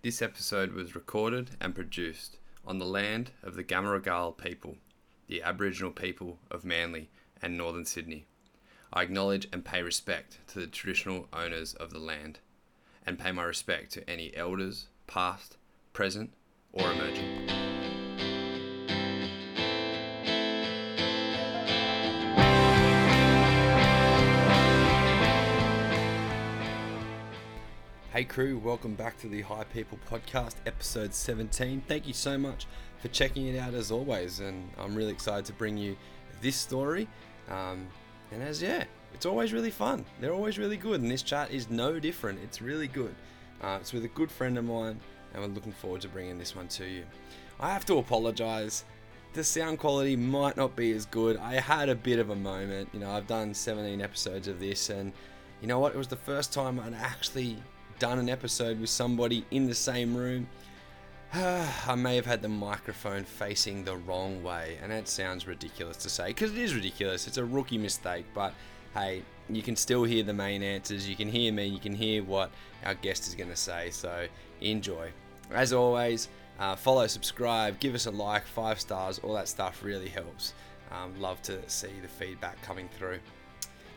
This episode was recorded and produced on the land of the Gamaragal people, the Aboriginal people of Manly and Northern Sydney. I acknowledge and pay respect to the traditional owners of the land, and pay my respect to any elders, past, present, or emerging. Hey crew, welcome back to the High People Podcast, episode 17. Thank you so much for checking it out as always, and I'm really excited to bring you this story. Um, and as yeah, it's always really fun. They're always really good, and this chat is no different. It's really good. Uh, it's with a good friend of mine, and we're looking forward to bringing this one to you. I have to apologize. The sound quality might not be as good. I had a bit of a moment. You know, I've done 17 episodes of this, and you know what? It was the first time I'd actually done an episode with somebody in the same room. I may have had the microphone facing the wrong way, and that sounds ridiculous to say because it is ridiculous. It's a rookie mistake, but hey, you can still hear the main answers. You can hear me, you can hear what our guest is going to say, so enjoy. As always, uh, follow, subscribe, give us a like, five stars, all that stuff really helps. Um, love to see the feedback coming through.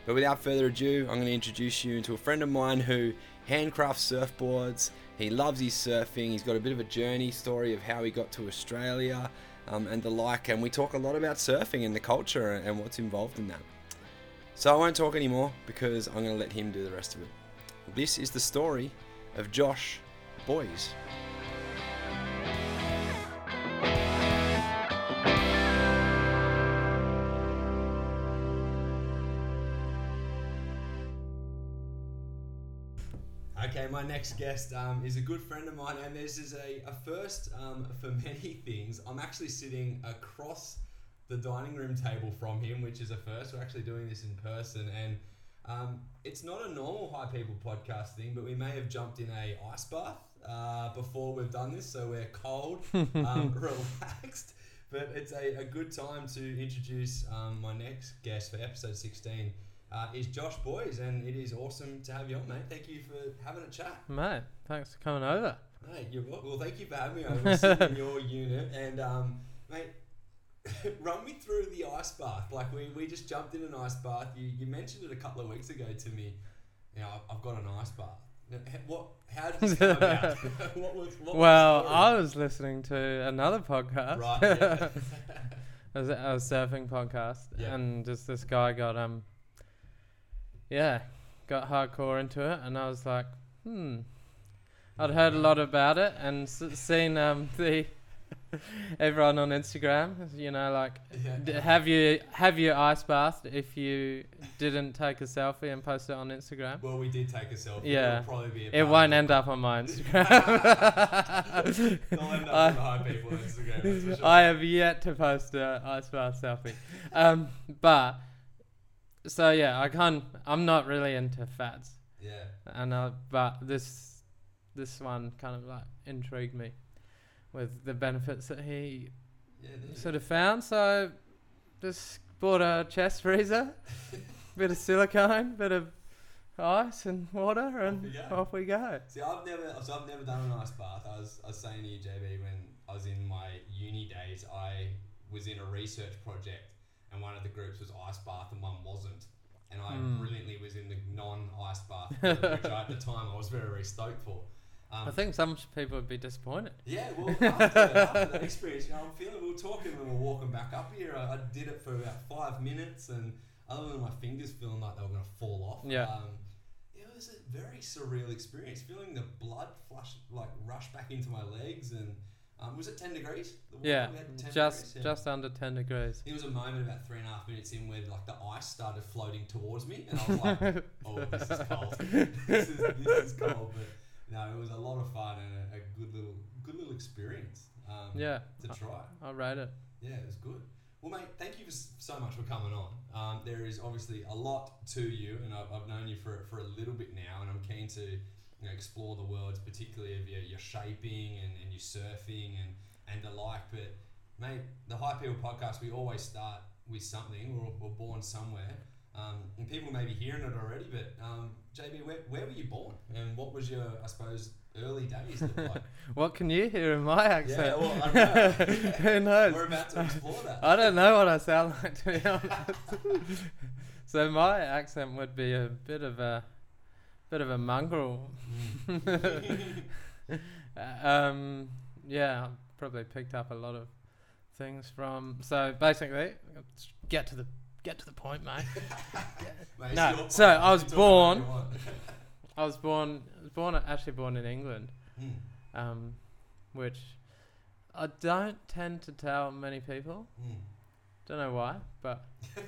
But without further ado, I'm going to introduce you to a friend of mine who handcrafts surfboards. He loves his surfing. He's got a bit of a journey story of how he got to Australia um, and the like. And we talk a lot about surfing and the culture and what's involved in that. So I won't talk anymore because I'm going to let him do the rest of it. This is the story of Josh Boys. Okay, my next guest um, is a good friend of mine, and this is a, a first um, for many things. I'm actually sitting across the dining room table from him, which is a first. We're actually doing this in person, and um, it's not a normal High People podcast thing, but we may have jumped in a ice bath uh, before we've done this, so we're cold, um, relaxed. But it's a, a good time to introduce um, my next guest for episode 16 uh, is Josh Boys, and it is awesome to have you on, mate. Thank you for having a chat. Mate, thanks for coming over. Mate, you're wel- well. Thank you for having me over in your unit, and um, mate, run me through the ice bath. Like we, we just jumped in an ice bath. You, you mentioned it a couple of weeks ago to me. You know, I've, I've got an ice bath. What? How did this come about? what was? What well, was I was listening to another podcast. right. Yeah. it was surfing podcast, Yeah. and just this guy got um, yeah, got hardcore into it, and I was like, hmm. I'd heard a lot about it and s- seen um the everyone on Instagram, you know, like Yeah. d- have you have you ice bathed if you didn't take a selfie and post it on Instagram? Well, we did take a selfie. Yeah. It'll probably be. It won't end up on my Instagram. They'll end up I- on the high people Instagram. Sure. I have yet to post a ice bath selfie. Um, but so yeah, I can't. I'm not really into fads, yeah. and uh, but this this one kind of like intrigued me with the benefits that he Yeah. sort of found. So just bought a chest freezer, bit of silicone, bit of ice and water, and you go. off we go. See, I've never, so I've never done an ice bath. I was, I was saying to you, JB, when I was in my uni days, I was in a research project, and one of the groups was ice bath, and one wasn't. And I Mm. brilliantly was in the non-ice bath, which I, at the time I was very, very stoked for. Um, I think some people would be disappointed. yeah, well, after, after that experience, you know, I'm feeling. We were talking when we were walking back up here. I, I did it for about five minutes, and other than my fingers feeling like they were going to fall off, Yeah. um, it was a very surreal experience. Feeling the blood flush, like rush back into my legs, and um, was it ten degrees? The water Yeah, 10 just degrees? Yeah. just under ten degrees. There was a moment about three and a half minutes in where like the ice started floating towards me, and I was like, "Oh, this is cold. this is this is cold." But no, it was a lot of fun and a, a good little good little experience. Um, Yeah, to try. I rate it. Yeah, it was good. Well, mate, thank you for so much for coming on. Um, there is obviously a lot to you, and I've, I've known you for, for a little bit now, and I'm keen to you know, explore the worlds, particularly of your, your shaping and, and your surfing and, and the like. But, mate, the High People podcast, we always start with something. We're, we're born somewhere. Um, and people may be hearing it already, but um, JB, where, where were you born, and what was your, I suppose, early days look like? What can you hear in my accent? Yeah, well, I don't know. Who knows? We're about to explore that. I don't know what I sound like to be honest. so my accent would be a bit of a bit of a mongrel. um, yeah, I probably picked up a lot of things from. So basically, get to the get to the point, mate. Mate, No, so. I was You talk about born- what you want. I was born I was born actually born in England, Mm, um, which I don't tend to tell many people. mm. Don't know why, but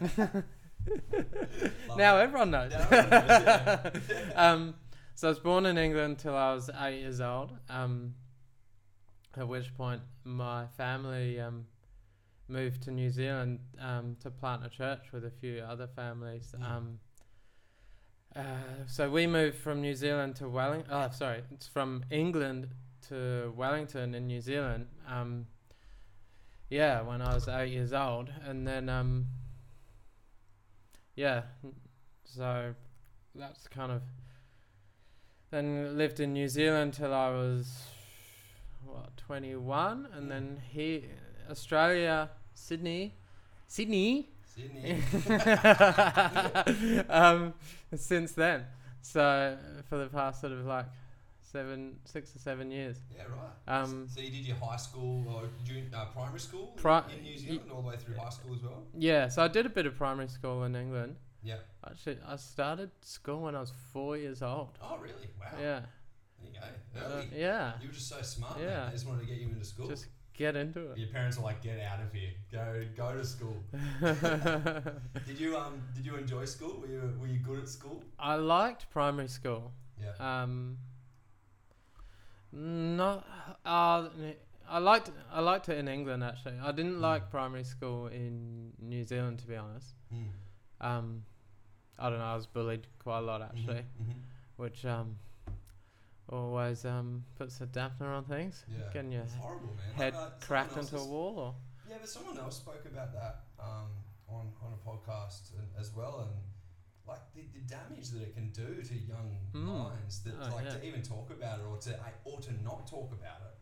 now everyone knows. Now everyone knows, yeah. um, so I was born in England till I was eight years old. Um, at which point my family um, moved to New Zealand um, to plant a church with a few other families. Mm. Um, uh, so we moved from New Zealand to Wellington. Oh, sorry, it's from England to Wellington in New Zealand. Um, yeah, when I was eight years old, and then um, yeah, so that's kind of then lived in New Zealand till I was what 21 and then here Australia Sydney. Sydney? Sydney. um since then. So for the past sort of like seven six or seven years Yeah, right. Um, so you did your high school or junior, uh, primary school Pri- in New Zealand, all the way through high school as well. yeah so I did a bit of primary school in England Yeah. actually I started school when I was four years old Oh, really? Wow. yeah There you go. Uh, Early. yeah You were just so smart. Yeah. They just wanted to get you into school. just get into it Your parents were like, "Get out of here. Go, go to school." did you um? Did you enjoy school? Were you Were you good at school? I liked primary school Yeah. Um, not. Uh, I liked. I liked it in England actually. I didn't Mm. like primary school in New Zealand to be honest. Mm. Um, I don't know. I was bullied quite a lot actually, Mhm, which um, always um puts a dampener on things. Yeah. Getting your horrible, man. head Like, uh, cracked into a wall or. Yeah, but someone else spoke about that um, on on a podcast as well, and like the, the damage that it can do to young Mm. minds. That Oh, like yeah. to even talk about it or to or to not talk about it.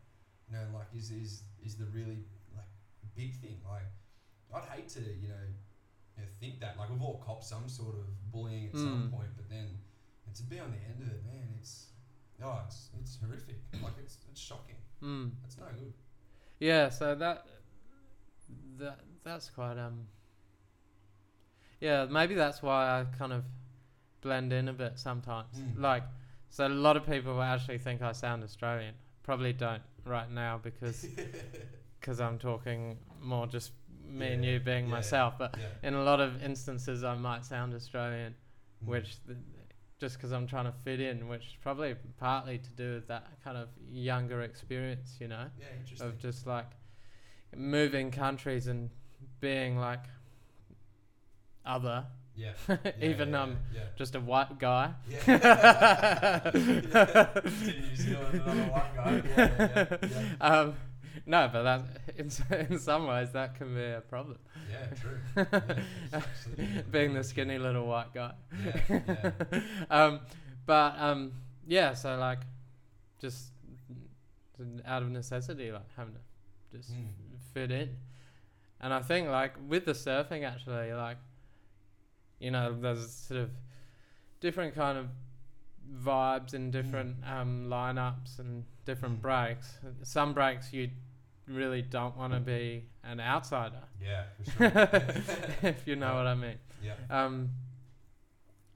You know, like is is is the really like big thing. Like I'd hate to you know, you know think that like we've all copped some sort of bullying at some Mm. point, but then and to be on the end of it, man, it's oh, it's it's horrific. Like it's it's shocking. Mm. It's no good. Yeah, so that that that's quite um yeah, maybe that's why I kind of blend in a bit sometimes. Mm. Like so a lot of people actually think I sound Australian. Probably don't right now because cause I'm talking more just me and you being yeah, myself, but Yeah. in a lot of instances I might sound Australian, Mm. which th- just because I'm trying to fit in, which is probably partly to do with that kind of younger experience, you know yeah, interesting. of just like moving countries and being like other, Yeah. even yeah, um yeah, just a white guy. yeah. yeah. New Zealand, another white guy. Yeah, yeah, yeah. um, no, but that in in some ways that can be a problem. Yeah, true. Yeah, being the skinny little white guy. Yeah, yeah. um, but um, yeah, so like just out of necessity, like having to just Mm. fit in. And I think like with the surfing actually, like you know, there's sort of different kind of vibes and different um, lineups and different Mm. breaks. Some breaks you really don't want to be an outsider, Yeah, for sure. if you know what I mean. yeah. Um,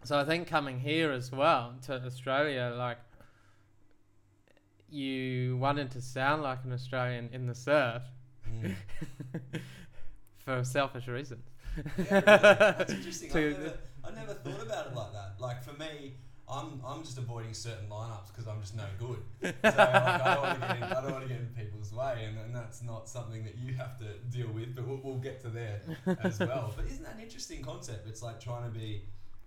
so I think coming here as well to Australia, like you wanted to sound like an Australian in the surf Mm. for selfish reasons. Yeah. That's interesting. I never, I never thought about it like that. Like for me, I'm I'm just avoiding certain lineups because I'm just no good. So like, I don't want to get in, I don't want to get in people's way, and, and that's not something that you have to deal with. But we'll, we'll get to there as well. But isn't that an interesting concept? It's like trying to be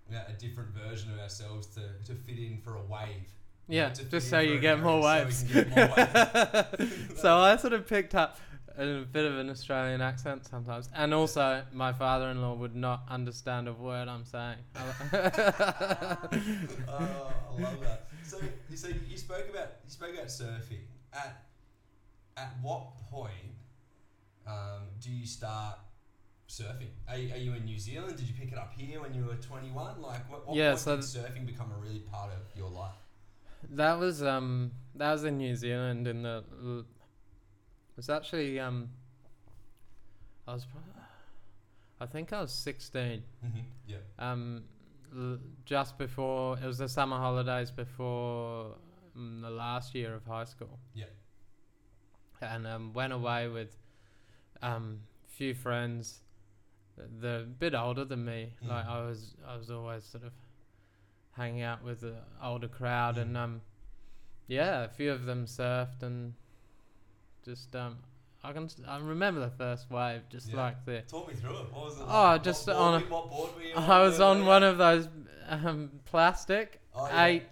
you know, a different version of ourselves to, to fit in for a wave. you know, Yeah, just so you get more waves. So, get more waves. so I sort of picked up a bit of an Australian accent sometimes, and also my father-in-law would not understand a word I'm saying. oh, I love that. So, so you spoke about you spoke about surfing. At at what point um, do you start surfing? Are, you- are you in New Zealand? Did you pick it up here when you were 21? Like, what, what Yeah, so did surfing become a really part of your life? that was um that was in New Zealand in the was actually um I was pro- I think I was 16 Mm-hmm. Yeah. um l- just before it was the summer holidays before um, the last year of high school Yeah. and um, went away with um few friends they're a bit older than me Mm. like I was I was always sort of hanging out with the older crowd Mm. and um yeah a few of them surfed and just um I can s- I remember the first wave just Yeah. like the Talk me through it. What was it? Oh, like? just what on board, a- were- what board were you I was on were one of those um, plastic Oh, yeah. eight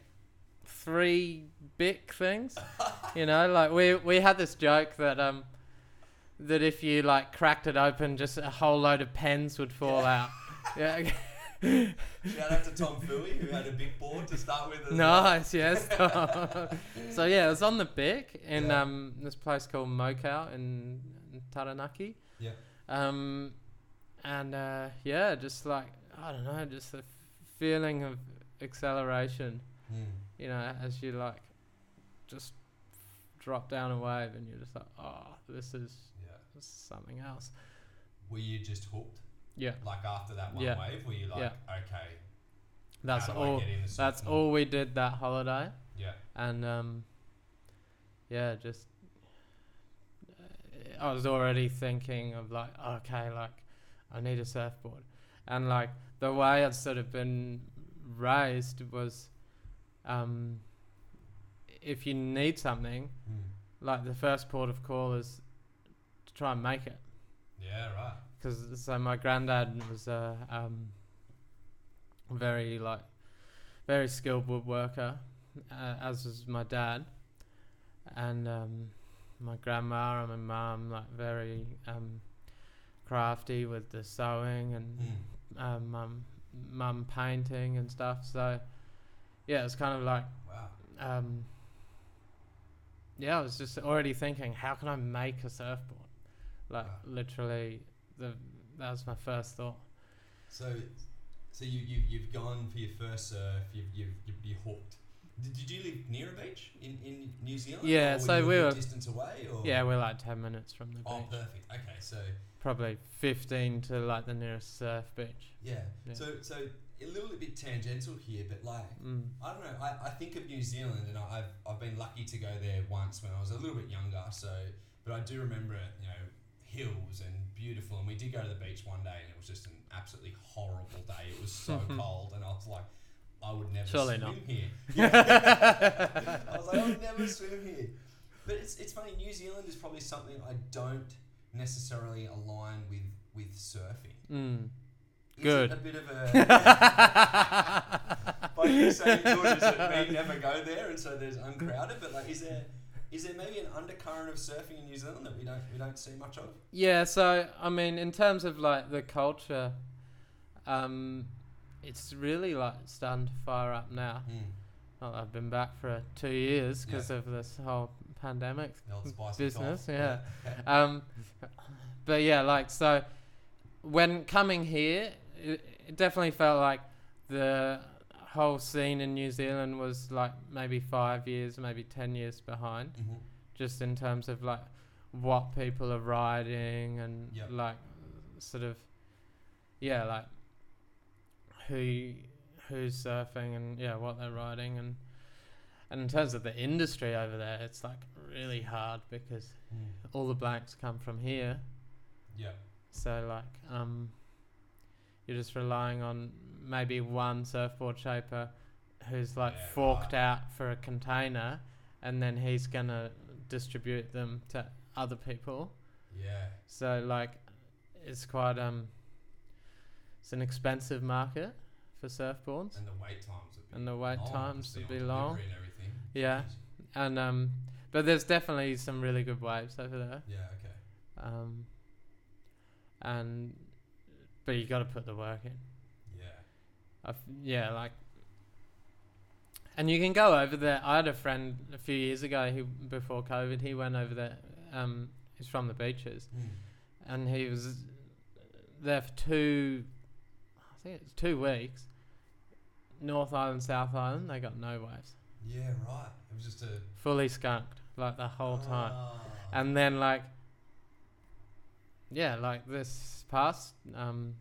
three bic things. you know, like we we had this joke that um that if you like cracked it open, just a whole load of pens would fall Yeah. out. Yeah. Shout out to Tom Fooey who had a big board to start with. as well. nice, yes. so yeah, it was on the bic in Yeah. um this place called Mokau in, in Taranaki. Yeah. Um, and uh, yeah, just like I don't know, just the feeling of acceleration. Mm. You know, as you like just drop down a wave, and you're just like, oh, this is Yeah. this is something else. Were you just hooked? Yeah, Like after that one Yeah. wave, were you like, okay, that's how do all. I get into That's all we did that holiday, Yeah. and um, yeah, just I was already thinking of like, okay, like I need a surfboard, and like the way I'd sort of been raised was, um, if you need something, Mm. like the first port of call is to try and make it. Yeah. Right. Because so my granddad was a um, very like very skilled woodworker, uh, as was my dad, and um, my grandma and my mum like very um, crafty with the sewing and Mm. um, mum mum painting and stuff. So yeah, it's kind of like Wow. um, yeah, I was just already thinking, how can I make a surfboard? Like Wow. literally, the that was my first thought. So, so you you you've gone for your first surf. You've you've you've you hooked. Did, did you live near a beach in, in New Zealand? Yeah, or so we were- distance away. Or? Yeah, we're like ten minutes from the Oh, beach. perfect. Okay, so Probably fifteen to like the nearest surf beach. yeah. Yeah. So so a little bit tangential here, but like Mm. I don't know. I, I think of New Zealand, and I- I've I've been lucky to go there once when I was a little bit younger. So, but I do remember it. You know, hills and beautiful. And we did go to the beach one day, and it was just an absolutely horrible day. It was so cold, and I was like, I would never Surely swim not. here. Yeah. I was like, I would never swim here. But it's it's funny. New Zealand is probably something I don't necessarily align with with surfing. Mm. Good. a bit of a By you saying good, does it mean never go there, and so there's uncrowded? But like, is there is there maybe an undercurrent of surfing in New Zealand that we don't we don't see much of? Yeah, so I mean, in terms of like the culture, um, it's really like starting to fire up now. Well, I've been back for two years because of this whole pandemic The old spicy business. cough. Yeah. Um, but yeah, like so, when coming here, it, it definitely felt like the whole scene in New Zealand was like maybe five years, maybe ten years behind, hmm just in terms of like what people are riding and Yep. like sort of yeah, like who who's surfing and yeah, what they're riding and and in terms of the industry over there, it's like really hard because all the blanks come from here. Yeah. So like um you're just relying on maybe one surfboard shaper who's like Yeah, forked right. out for a container and then he's gonna distribute them to other people. Yeah. So like it's quite um it's an expensive market for surfboards. And the wait times would be And the wait long, times would be long. And. Yeah. And um but there's definitely some really good waves over there. Yeah. Okay. Um, and but you got to put the work in. Yeah. I f- yeah, like, and you can go over there. I had a friend a few years ago who, before COVID, he went over there. Um, he's from the beaches, Mm. and he was there for two. I think it's two weeks. North Island, South Island, they got no waves. Yeah, right. It was just a Fully skunked, like the whole time. Ah. And then like, yeah, like this past um,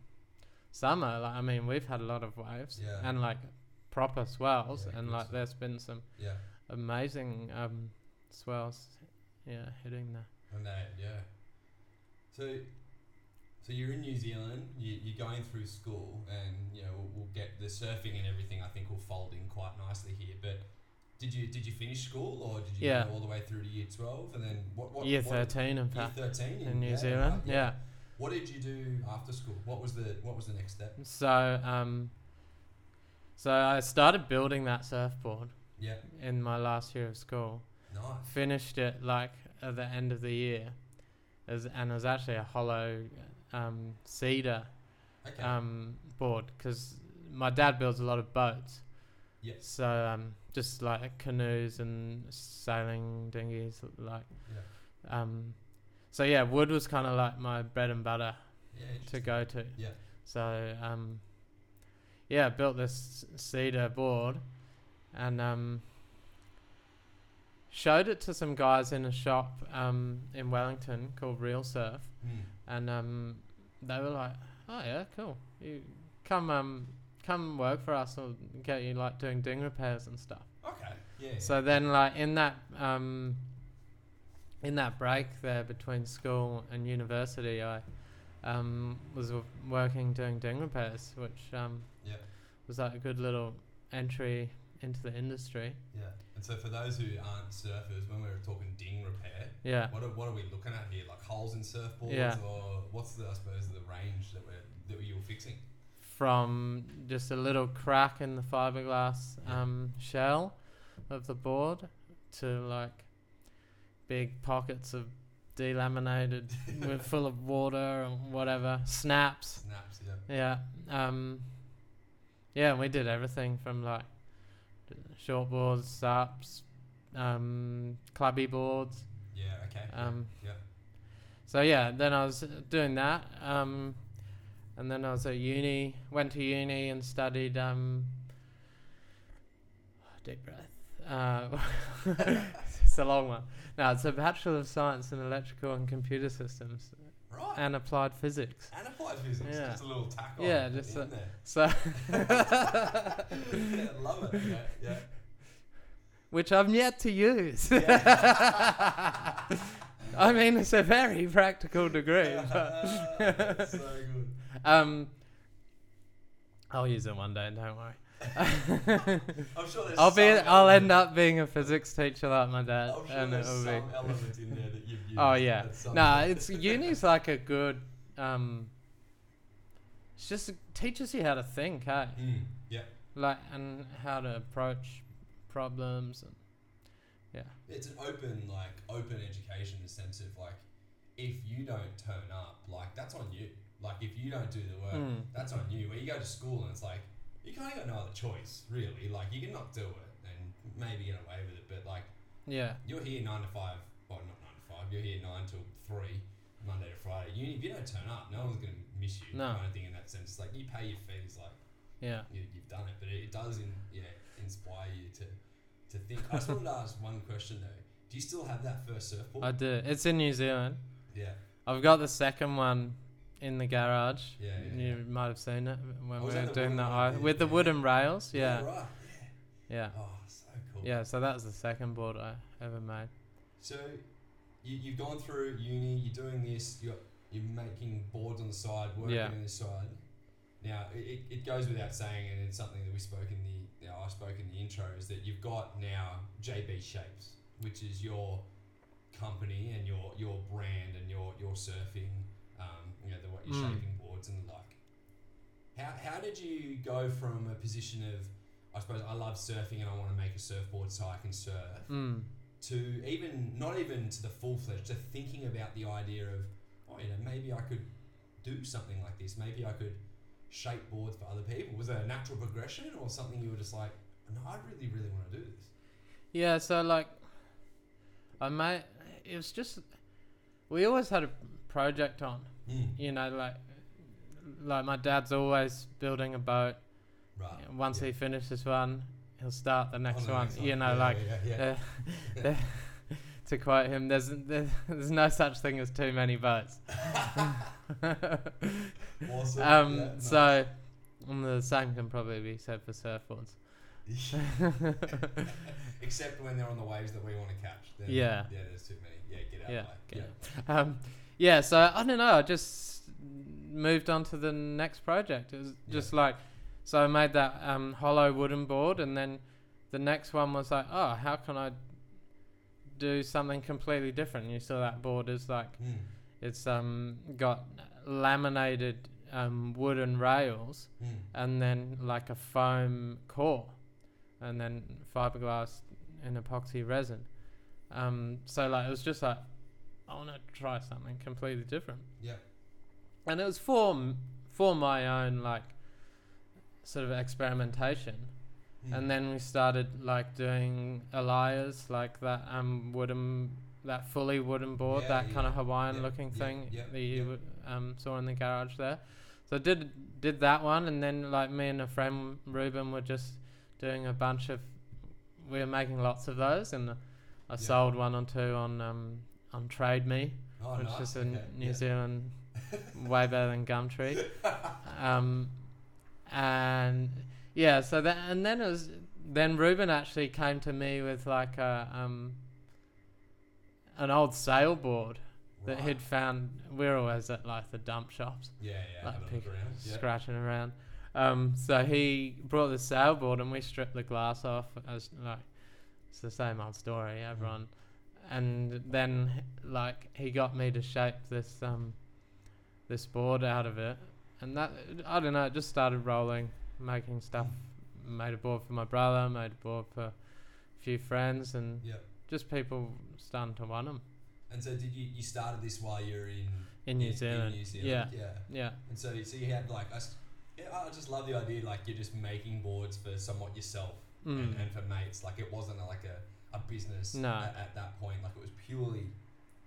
summer, like I mean, we've had a lot of waves Yeah. and like proper swells, Yeah, and like stuff. there's been some yeah, amazing um, swells, yeah, hitting the. and that yeah. So, so you're in New Zealand. You, you're going through school, and you know we'll, we'll get the surfing and everything. I think will fold in quite nicely here. But did you did you finish school, or did you Yeah. go all the way through to year twelve, and then what? what Year what- thirteen, in Year fact, thirteen in New yeah, Zealand, right, yeah. What did you do after school? What was the what was the next step? So um, so I started building that surfboard Yeah, in my last year of school. nice. finished it like at the end of the year, as and it was actually a hollow um, cedar Okay. um, board because my dad builds a lot of boats. Yeah. So um, just like canoes and sailing dinghies, like yeah. um, so yeah, wood was kind of like my bread and butter Yeah. to go to. Yeah. So um, yeah, I built this cedar board, and um, showed it to some guys in a shop um, in Wellington called Real Surf, Mm. and um, they were like, "Oh yeah, cool. You come um, come work for us. Or get you like doing ding repairs and stuff." Okay. Yeah. So then, like in that um, in that break there between school and university, I um, was w- working doing ding repairs, which um, Yeah. was like a good little entry into the industry. Yeah. And so for those who aren't surfers, when we were talking ding repair, Yeah, what are, what are we looking at here? Like holes in surfboards, Yeah. or what's the I suppose the range that we're that you were fixing? from just a little crack in the fiberglass Yeah. um, shell of the board to like big pockets of delaminated with full of water or whatever snaps Snaps. Yeah. Yeah. Um, yeah, we did everything from like short boards, SUPs, um, clubby boards. Yeah. Okay. Um, yeah. so yeah, then I was doing that. Um, and then I was at uni, went to uni and studied um, deep breath. Uh, it's a long one. No, it's a Bachelor of Science in Electrical and Computer Systems Right. and Applied Physics. And applied physics. Yeah. Just a little tack on. Yeah, just a- there. So, yeah, love it. Yeah. Yeah. which I'm yet to use. I mean, it's a very practical degree. But That's so good. um, I'll use it one day. Don't worry. I'm sure there's I'll be. some I'll end element- up being a physics teacher like my dad, I'm sure and there's it'll some be. element in there that you've used. Oh yeah. at some Nah, point. it's uni's like a good. Um, it's just teaches you how to think, hey, Mm, yeah. like and how to approach problems and yeah. It's an open, like, open education in the sense of, like, if you don't turn up, like, that's on you. Like, if you don't do the work, Mm. that's on you. Where you go to school and it's like, you kind of got no other choice, really. Like, you can not do it and maybe get away with it, but, like, Yeah. you're here 9 to 5, well, not 9 to 5, you're here 9 till 3, Monday to Friday. You, if you don't turn up, no one's going to miss you, No. kind of thing in that sense. It's like, you pay your fees, like, Yeah. you, you've done it, but it, it does in, yeah, inspire you to, to think. I just wanted to ask one question though. Do you still have that first surfboard? I do. It's in New Zealand. yeah. I've got the second one in the garage. Yeah, yeah, you yeah. might have seen it when we were the doing the one? i Yeah, with the wooden rails. Yeah, right. yeah, Yeah. Oh, so cool. yeah. So that was the second board I ever made. So, you, you've gone through uni. You're doing this. You're you're making boards on the side, working Yeah. on this side. Now, it, it, goes without saying, and it's something that we spoke in the, you know, I spoke in the intro, is that you've got now JB Shapes, which is your company and your your brand and your your surfing, you know, the what your Mm. shaping boards and the like. How how did you go from a position of, I suppose I love surfing and I want to make a surfboard so I can surf, Mm. to even not even to the full fledged, to thinking about the idea of oh, you know, maybe I could do something like this. Maybe I could shape boards for other people. Was it a natural progression or something you were just like, no, I really, really want to do this? Yeah, so like, I made it was just we always had a project on. Mm. You know, like like my dad's always building a boat. Right. Once yeah. he finishes one, he'll start the next the one. next You know, Yeah, like yeah, uh, to quote him, there's, there's no such thing as too many boats. Awesome. um, nice. so and the same can probably be said for surfboards. Except when they're on the waves that we want to catch. Then, Yeah. Yeah, there's too many. Yeah, get out Yeah, get Yeah. Um, yeah, so I don't know. I just moved on to the next project. It was Yeah. just like, so I made that um, hollow wooden board, and then the next one was like, oh, how can I do something completely different? And you saw that board is like, Mm. it's um got laminated um, wooden rails, Mm. and then like a foam core, and then fiberglass and epoxy resin. Um, so like it was just like I want to try something completely different, Yeah. and it was for for my own like sort of experimentation. Mm. And then we started like doing alaias, like that um wooden, that fully wooden board, Yeah, that kind of Hawaiian yeah, looking yeah, thing yeah, that you yeah. um saw in the garage there. So I did did that one, and then like me and a friend Ruben were just doing a bunch of, we were making lots of those, and I sold one or two on um on Trade Me, oh, which nice. is in okay. New yeah. Zealand, way better than Gumtree. Um, and yeah, so that and then it was then Ruben actually came to me with like a um an old sailboard that Right. he'd found. We're always at like the dump shops, Yeah, yeah. like pick- around. Yeah. scratching around. Um, so he brought the sailboard and we stripped the glass off. As like it's the same old story, everyone. And then like he got me to shape this um this board out of it, and that I don't know. It just started rolling, making stuff. Made a board for my brother. Made a board for a few friends, and Yeah. just people starting to want them And so, did you you started this while you were in in New Zealand. New Zealand? Yeah, Yeah. yeah, And so, so you had like I, I just love the idea like you're just making boards for somewhat yourself mm. and, and for mates. Like it wasn't like a, a business No. at, at that point. Like it was purely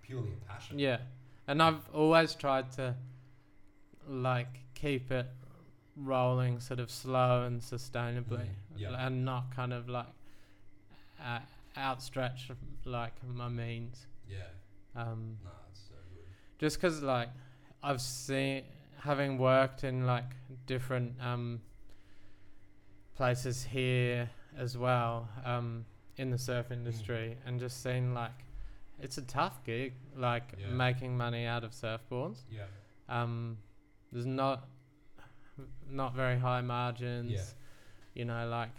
purely a passion. Yeah, and I've always tried to like keep it rolling sort of slow and sustainably, Mm, yeah. and not kind of like uh, outstretch like my means. Yeah. Um, No, it's so good. just 'cause like I've seen having worked in like different um places here as well um in the surf Mm. industry and just seen like it's a tough gig like Yeah. making money out of surfboards Yeah. um there's not not very high margins Yeah. you know like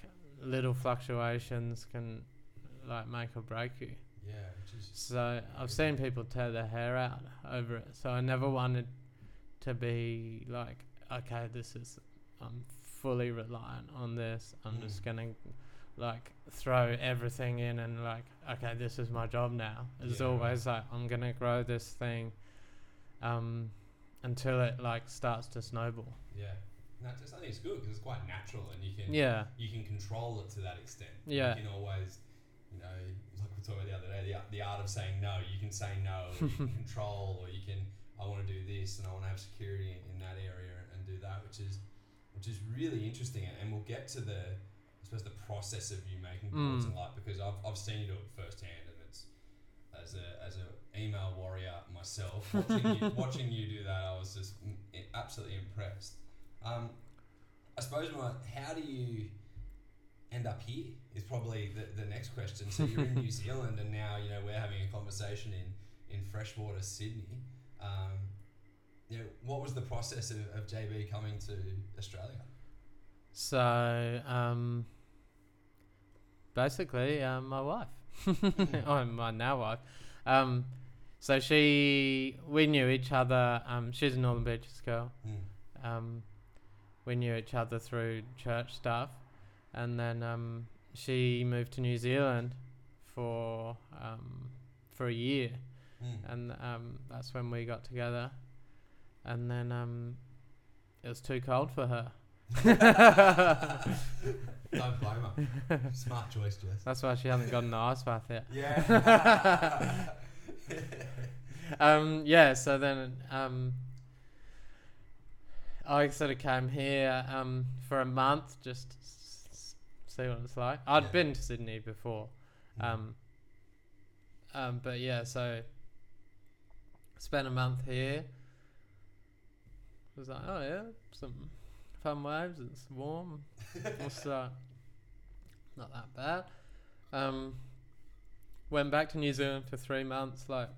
little fluctuations can like make or break you Yeah. So I've seen people tear their hair out over it. So I never wanted to be like, okay, this is I'm fully reliant on this. I'm Mm. just gonna like throw everything in and like, okay, this is my job now. It's Yeah, right. always like I'm gonna grow this thing um until it like starts to snowball. yeah. It's just, I think it's good because it's quite natural and you can Yeah. you can control it to that extent. Yeah. You can always, you know, like we talked about the other day, the, art- the art of saying no. You can say no, or you can control, or you can, I want to do this and I want to have security in, in that area and do that, which is, which is really interesting. And, and we'll get to the, suppose, the process of you making boards Mm. and like, because I've, I've seen you do it firsthand and it's, as a, as a email warrior myself, watching you, watching you do that, I was just absolutely impressed. Um, I suppose my, how do you end up here is probably the, the next question. So you're in New Zealand and now you know we're having a conversation in, in freshwater Sydney. Um, you know, what was the process of, of JB coming to Australia? So um basically um, my wife. oh, my now wife. Um, so she, we knew each other. Um, she's a Northern Beaches girl. Mm. Um, we knew each other through church stuff, and then um, she moved to New Zealand for um, for a year, Mm. and um, that's when we got together. And then um, it was too cold for her. Don't blame her. Smart choice, Jess. That's why she hasn't got an ice bath yet. Yeah. Um, yeah, so then um, I sort of came here um, for a month just to s- s- see what it's like. I'd Yeah. been to Sydney before, Mm. um, um, but yeah, so spent a month here. Was like, oh yeah, some fun waves. It's warm. It's uh, not that bad. Um, went back to New Zealand for three months. Like,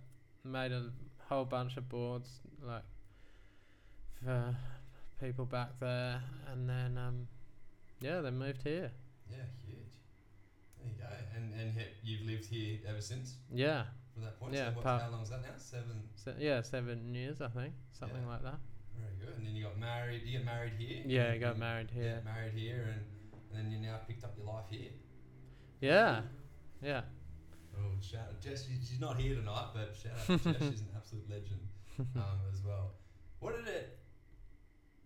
made a whole bunch of boards, like for people back there, and then um, yeah, they moved here. yeah, huge. There you go. And and he, you've lived here ever since Yeah, from that point. Yeah, So what's, part- how long is that now? Seven. se- yeah, seven years I think, something Yeah. like that. Very good. And then you got married. You get married here. Yeah, I You- got married yeah, here. married here, and and then you now picked up your life here. Yeah, yeah. Oh, shout out Jess! She's not here tonight, but shout out to Jess. She's an absolute legend um, as well. What did it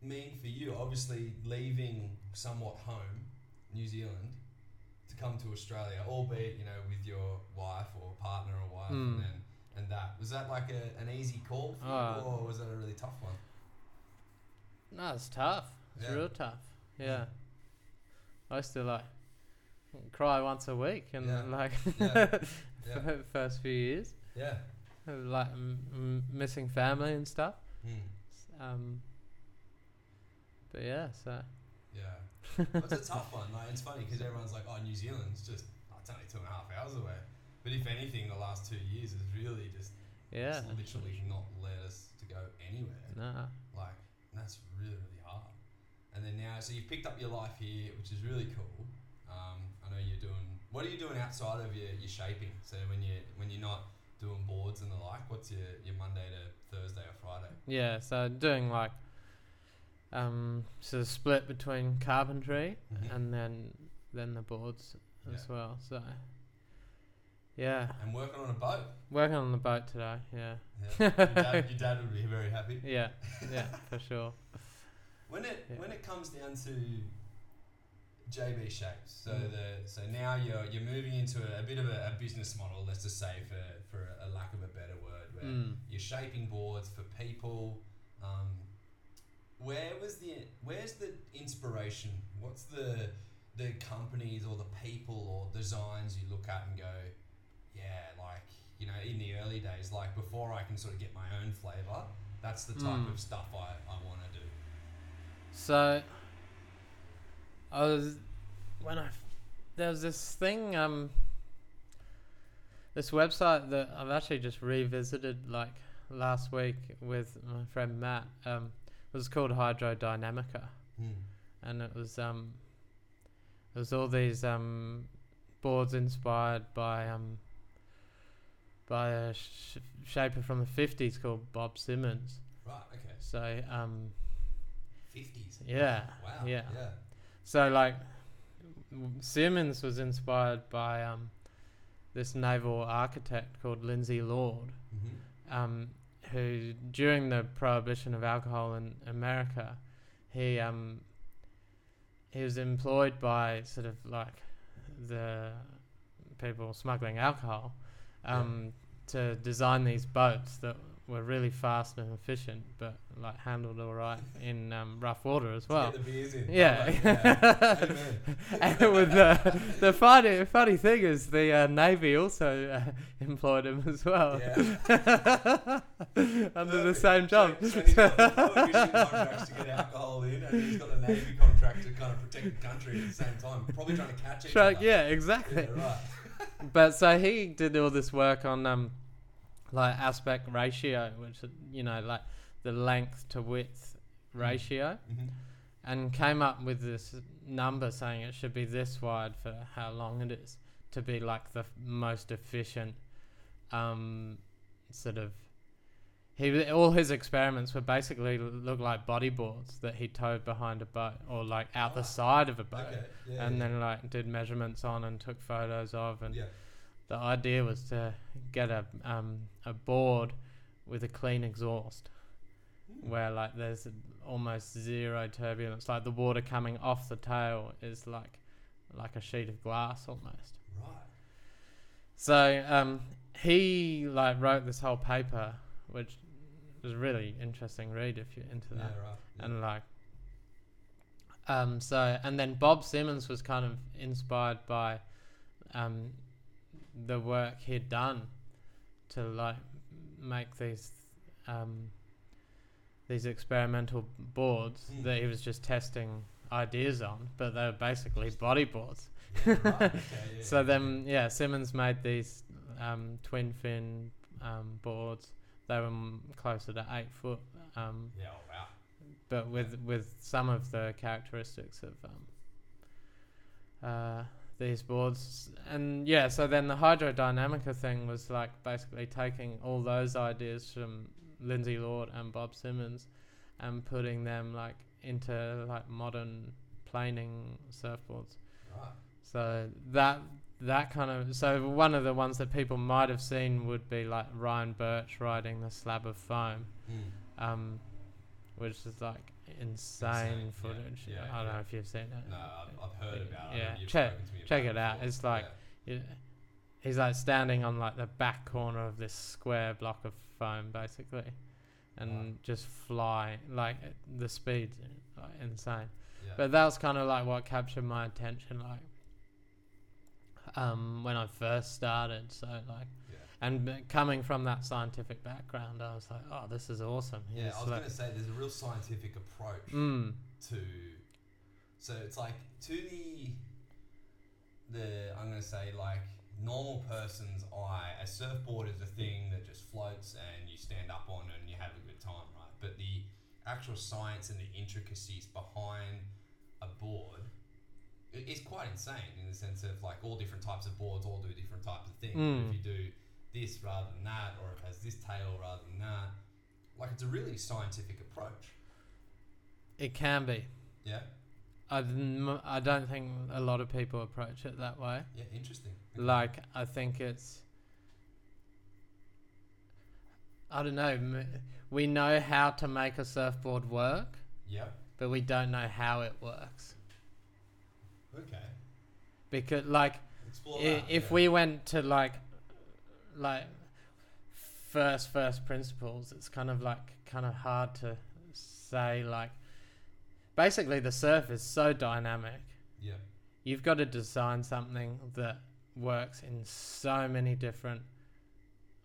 mean for you? Obviously, leaving somewhat home, New Zealand, to come to Australia, albeit you know with your wife or partner or wife, Mm. and then and that was that like a, an easy call for Uh, you, or was that a really tough one? No, it's tough. It's Yeah. real tough. Yeah. I used to like cry once a week, and Yeah. like Yeah. for Yeah, first few years, yeah. like m- m- missing family and stuff. Mm. Um, but yeah, so Yeah. It's a tough one. Like, it's funny because everyone's like, oh, New Zealand's just, oh, it's only two and a half hours away. But if anything, the last two years has really just, yeah, it's literally not led us to go anywhere. nah, Like, that's really, really hard. And then now, so you've picked up your life here, which is really cool. Um, I know you're doing, what are you doing outside of your, your shaping? So when you when you're not doing boards and the like, what's your, your Monday to Thursday or Friday? yeah. So doing like um, sort of split between carpentry Mhm. and then then the boards as well. So yeah, And working on a boat. working on the boat today. Yeah, Yeah. your, dad, your dad would be very happy. yeah, yeah, for sure. When it Yeah. when it comes down to JB shapes, so Mm. the so now you're you're moving into a, a bit of a, a business model. Let's just say for for a lack of a better word, where Mm. you're shaping boards for people. Um, where was the where's the inspiration? What's the the companies or the people or designs you look at and go, yeah, like you know, in the early days, like before I can sort of get my own flavor, that's the type Mm. of stuff I, I want to do. So I was when I there was this thing um this website that I've actually just revisited like last week with my friend Matt um it was called Hydrodynamica Hmm. and it was um it was all these um boards inspired by um by a sh- shaper from the 50s called Bob Simmons Right. Okay. so um Fifties. Yeah, Wow. yeah. Yeah. So like Simmons was inspired by um, this naval architect called Lindsay Lord, Mm-hmm. um, who during the prohibition of alcohol in America, he um, he was employed by sort of like the people smuggling alcohol um, to design these boats that were really fast and efficient, but like handled all right in um, rough water as well. Get the beers in. Yeah. Like, and with the the funny funny thing is the uh, navy also uh, employed him as well Yeah. under the same job. So, so he's got the contracts to get alcohol in, and he's got the navy contract to kind of protect the country at the same time. Probably trying to catch each Try- other. yeah, exactly. Yeah, right. But so he did all this work on um like aspect ratio, which you know like the length to width ratio. Mm-hmm. and came up with this number saying it should be this wide for how long it is to be like the f- most efficient um, sort of he all his experiments were basically look like bodyboards that he towed behind a boat or like out the Ah, side of a boat Okay. Yeah. and yeah. then like did measurements on and took photos of and yeah. the idea was to get a um, a board with a clean exhaust Hmm. where like there's almost zero turbulence like the water coming off the tail is like like a sheet of glass almost Right. so um, he like wrote this whole paper which a really interesting read if you're into Yeah, that right. Yeah. and like um so and then bob simmons was kind of inspired by um the work he'd done to like make these um these experimental boards Hmm. that he was just testing ideas on but they were basically bodyboards Yeah, right. Okay, yeah, so yeah. then yeah simmons made these um twin fin um boards they were closer to eight foot um Yeah. Oh, wow. but with with some of the characteristics of um, uh, these boards. And yeah, so then the hydrodynamica thing was like basically taking all those ideas from Lindsay Lord and Bob Simmons and putting them like into like modern planing surfboards. Right. So that that kind of so one of the ones that people might have seen would be like Ryan Burch riding the slab of foam Hmm. um, which is like insane, Insane, footage. yeah, I don't know if you've seen it. No, I've, I've heard about it. Yeah, check- spoken to me check it out. before. It's like- Yeah. Yeah. He's like standing on like the back corner of this square block of foam, basically, and Wow. just fly like the speed's like insane. Yeah. But that was kind of like what captured my attention, like um, when I first started. So like, yeah. and coming from that scientific background, I was like, oh, this is awesome. Yeah, He's I was like- going to say there's a real scientific approach Mm, to. So it's like to the. The I'm going to say like normal person's eye, a surfboard is a thing that just floats and you stand up on and you have a good time, right? But the actual science and the intricacies behind a board i- is quite insane in the sense of like all different types of boards all do different types of things. Mm. If you do this rather than that, or it has this tail rather than that, like it's a really scientific approach. it can be. Yeah, I, I don't think a lot of people approach it that way. yeah, interesting. Okay. Like, I think it's. I don't know. We know how to make a surfboard work, yeah, but we don't know how it works. Okay. Because, like, Explore I, that. if yeah. we went to like, like, first first principles, it's kind of like kind of hard to say. Like, basically, the surf is so dynamic. yeah, You've got to design something that works in so many different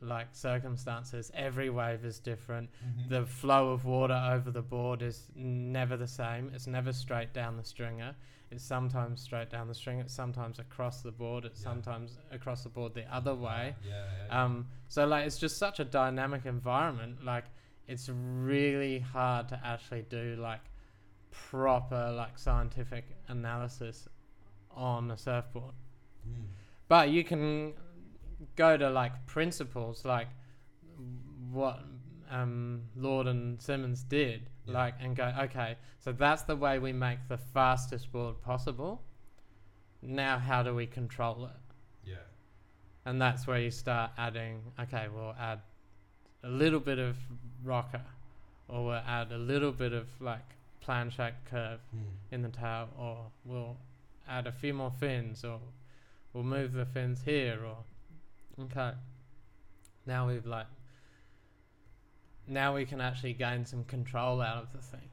like circumstances. Every wave is different. Mhm. The flow of water over the board is never the same. It's never straight down the stringer. It's sometimes straight down the string. It's sometimes across the board. It's Yeah. sometimes across the board the other way. Yeah, yeah. Um, so like it's just such a dynamic environment. Like it's really hard to actually do like proper like scientific analysis on a surfboard. Mm. But you can go to like principles like what um, Lord and Simmons did, Yeah. like and go, okay, so that's the way we make the fastest board possible. Now, how do we control it? yeah, And that's where you start adding, okay, we'll add a little bit of rocker, or we'll add a little bit of like plan shaped curve Mm. in the tail, or we'll add a few more fins, or we'll move the fins here, or okay. Now we've like, now we can actually gain some control out of the thing.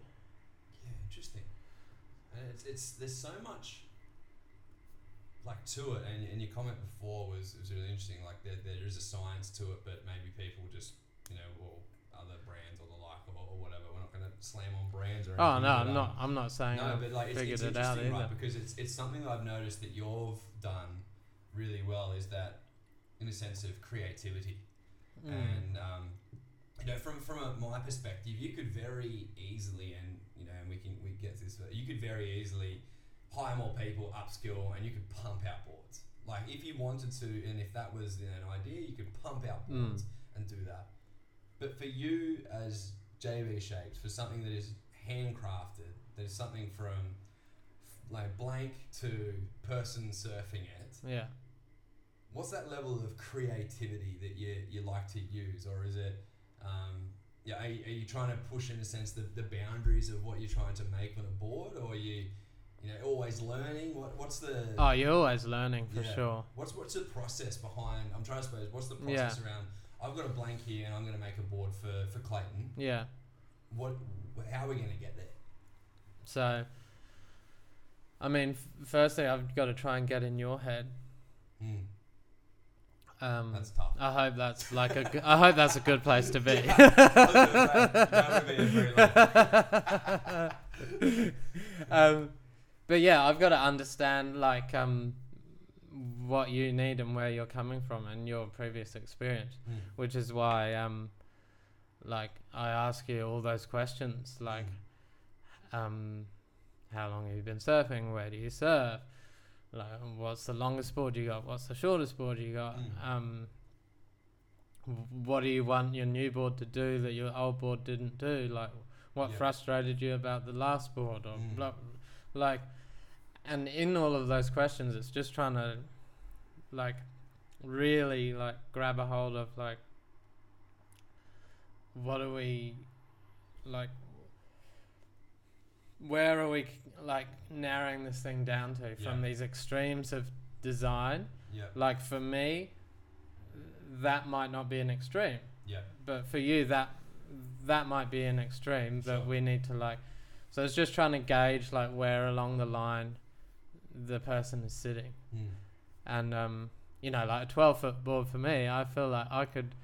Yeah, interesting. And it's, it's there's so much like to it, and, and your comment before was, was really interesting. Like there, there is a science to it, but maybe people just you know or other brands or the like or, or whatever. We're not going to slam on brands or Anything, Oh no, I'm um, not. I'm not saying No, I've but like it's, it's it interesting, right? Because it's it's something that I've noticed that you've done really well is that in a sense of creativity Mm. and um, you know from from a, my perspective you could very easily and you know and we can we get this but you could very easily hire more people upskill and you could pump out boards like if you wanted to and if that was an idea you could pump out Mm. boards and do that but for you as JB shapes for something that is handcrafted that is something from like blank to person surfing it yeah. what's that level of creativity that you, you like to use, or is it, um, yeah, are, you- are you trying to push in a sense the, the boundaries of what you're trying to make on a board, or are you, you know, always learning? What what's the Oh, you're always learning for Yeah. sure. what's what's the process behind? I'm trying to suppose what's the Yeah. process around? I've got a blank here, and I'm going to make a board for for Clayton. Yeah. What? How are we going to get there? So, I mean, f- firstly, I've got to try and get in your head. Hmm, Um, that's tough. I hope that's like a. G- I hope that's a good place to be. I say, that would be a very long- um, but yeah, I've got to understand like um, what you need and where you're coming from and your previous experience, Hmm. which is why um, like I ask you all those questions like um, how long have you been surfing? Where do you surf? Like, what's the longest board you got? What's the shortest board you got? Mm. Um, what do you want your new board to do that your old board didn't do? Like, what Yeah. frustrated you about the last board? Or Mm. blah, like, and in all of those questions, it's just trying to, like, really like grab a hold of like, what are we, like, where are we like narrowing this thing down to from Yeah. these extremes of design? Yeah, Like for me, that might not be an extreme, yeah, but for you, that that might be an extreme that Sure. we need to like. So it's just trying to gauge like where along the line the person is sitting, Hmm. and um, you know, like a twelve foot board for me, I feel like I could.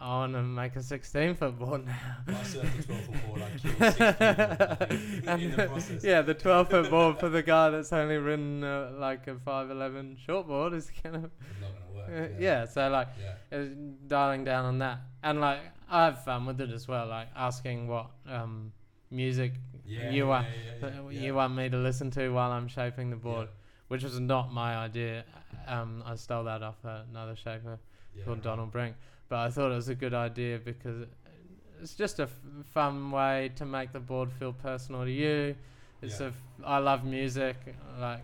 I want to make a sixteen foot board now. I surfed a 12 foot board, I'd kill six people in the process. yeah, the 12 foot board for the guy that's only ridden uh, like a 511 short board is kind of. It's not going to Uh, work. yeah. so like Yeah. uh, dialing down on that, and like I have fun with it as well. Like asking what um music Yeah. you yeah, want yeah, yeah, uh, yeah. you want me to listen to while I'm shaping the Yeah, board, which was not my idea. Um, I stole that off another shaper yeah, called. Donald Brink, but I thought it was a good idea because it's just a f- fun way to make the board feel personal to you. It's Yeah. a f- I love music, like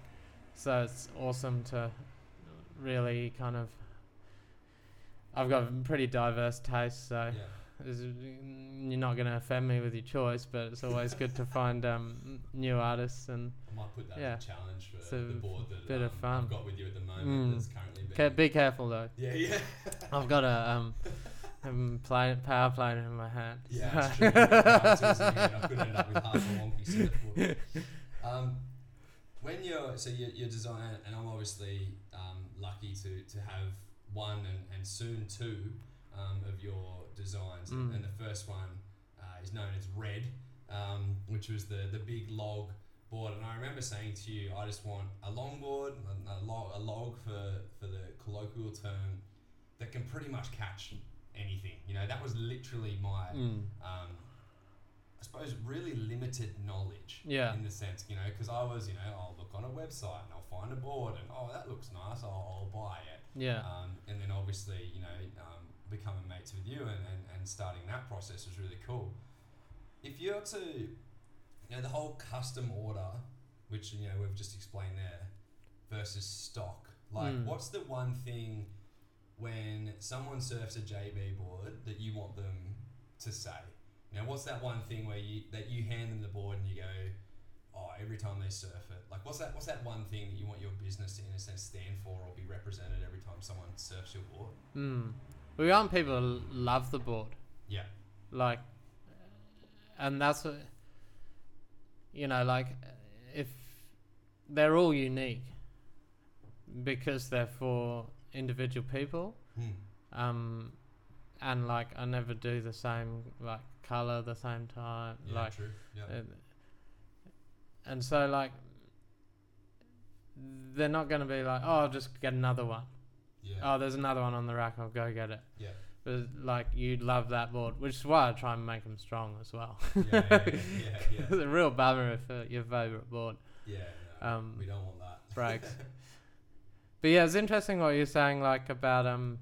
so it's awesome to really kind of. I've got pretty diverse taste, so Yeah. It's- you're not going to offend me with your choice, but it's always good to find um, new artists and I might put that Yeah. as a challenge for the board that bit of um, fun. I've got with you at the moment Mm. that's currently ca- be careful though. Yeah, yeah. I've got a um, um power plane in my hand. Yeah, that's true. Power tools in here, I could end up with half a wonky. Um, when you're so you're, you're design, and I'm obviously um, lucky to, to have one and, and soon two um, of your designs, Mm. and the first one uh, is known as Red, um, which was the the big log board. And I remember saying to you, I just want a longboard, a, a log, a log for for the colloquial term that can pretty much catch anything. You know, that was literally my Mm. um, I suppose really limited knowledge. Yeah. In the sense, you know, because I was, you know, I'll look on a website and I'll find a board and oh that looks nice, I'll, I'll buy it. Yeah. Um, and then obviously, you know, um, becoming mates with you and, and, and starting that process was really cool. If you're to, you know, the whole custom order, which you know we've just explained there, versus stock. Like, Mm. what's the one thing when someone surfs a JB board that you want them to say? You know, what's that one thing where you that you hand them the board and you go, oh, every time they surf it, like what's that? What's that one thing that you want your business to, in a sense, stand for or be represented every time someone surfs your board? Mm. We want people to love the board. Yeah. Like, and that's what, you know, like, if they're all unique because they're for individual people, Hmm. um, and like, I never do the same, like, color the same time, Yeah, like, true. Yeah. uh, and so, like, they're not going to be like, oh, I'll just get another one. Yeah. Oh, there's another one on the rack. I'll go get it. yeah. But like you'd love that board, which is why I try and make them strong as well. Yeah. Yeah. Yeah. Yeah. Yeah. a real bummer if uh, your favorite board yeah no, um, we don't want that. breaks. but yeah, it's interesting what you're saying, like about um,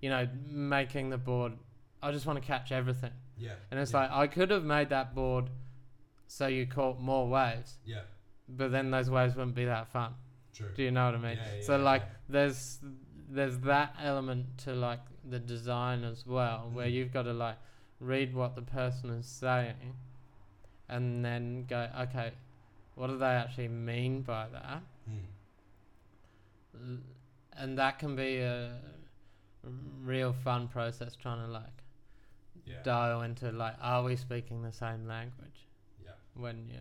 you know, making the board. I just want to catch everything, Yeah. and it's yeah. like I could have made that board so you caught more waves, Yeah. but then those waves wouldn't be that fun. True. Do you know what I mean? Yeah, yeah, so like. There's there's that element to like the design as well, where Mm. you've got to like read what the person is saying, and then go, okay, what do they actually mean by that? Mm. And that can be a real fun process trying to like Yeah. dial into like, are we speaking the same language? Yeah. when you